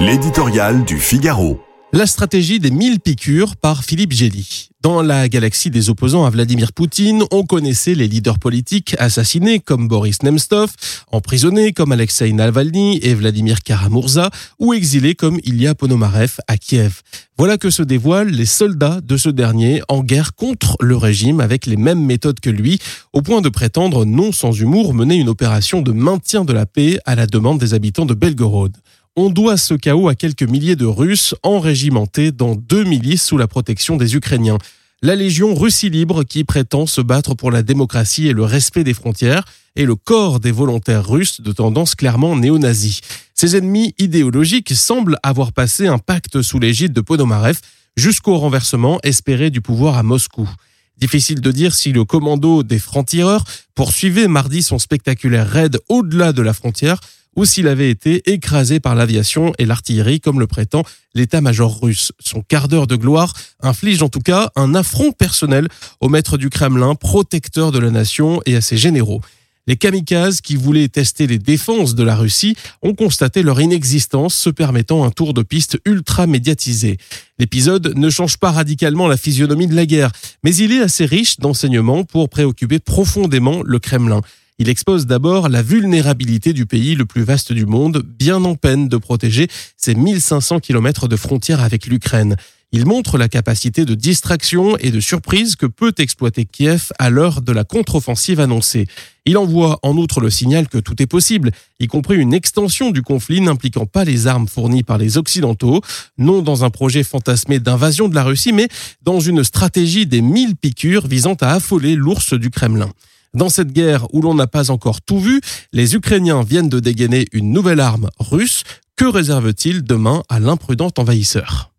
L'éditorial du Figaro. La stratégie des 1000 piqûres par Philippe Gély. Dans la galaxie des opposants à Vladimir Poutine, on connaissait les leaders politiques assassinés comme Boris Nemtsov, emprisonnés comme Alexei Navalny et Vladimir Karamurza, ou exilés comme Ilya Ponomarev à Kiev. Voilà que se dévoilent les soldats de ce dernier en guerre contre le régime avec les mêmes méthodes que lui, au point de prétendre non sans humour mener une opération de maintien de la paix à la demande des habitants de Belgorod. On doit ce chaos à quelques milliers de Russes enrégimentés dans deux milices sous la protection des Ukrainiens. La Légion Russie libre qui prétend se battre pour la démocratie et le respect des frontières et le corps des volontaires russes de tendance clairement néo-nazie. Ces ennemis idéologiques semblent avoir passé un pacte sous l'égide de Ponomarev jusqu'au renversement espéré du pouvoir à Moscou. Difficile de dire si le commando des francs-tireurs poursuivait mardi son spectaculaire raid au-delà de la frontière ou s'il avait été écrasé par l'aviation et l'artillerie comme le prétend l'état-major russe. Son quart d'heure de gloire inflige en tout cas un affront personnel au maître du Kremlin, protecteur de la nation et à ses généraux. Les kamikazes qui voulaient tester les défenses de la Russie ont constaté leur inexistence, se permettant un tour de piste ultra médiatisé. L'épisode ne change pas radicalement la physionomie de la guerre, mais il est assez riche d'enseignements pour préoccuper profondément le Kremlin. Il expose d'abord la vulnérabilité du pays le plus vaste du monde, bien en peine de protéger ses 1500 km de frontières avec l'Ukraine. Il montre la capacité de distraction et de surprise que peut exploiter Kiev à l'heure de la contre-offensive annoncée. Il envoie en outre le signal que tout est possible, y compris une extension du conflit n'impliquant pas les armes fournies par les Occidentaux, non dans un projet fantasmé d'invasion de la Russie, mais dans une stratégie des mille piqûres visant à affoler l'ours du Kremlin. Dans cette guerre où l'on n'a pas encore tout vu, les Ukrainiens viennent de dégainer une nouvelle arme russe. Que réserve-t-il demain à l'imprudent envahisseur?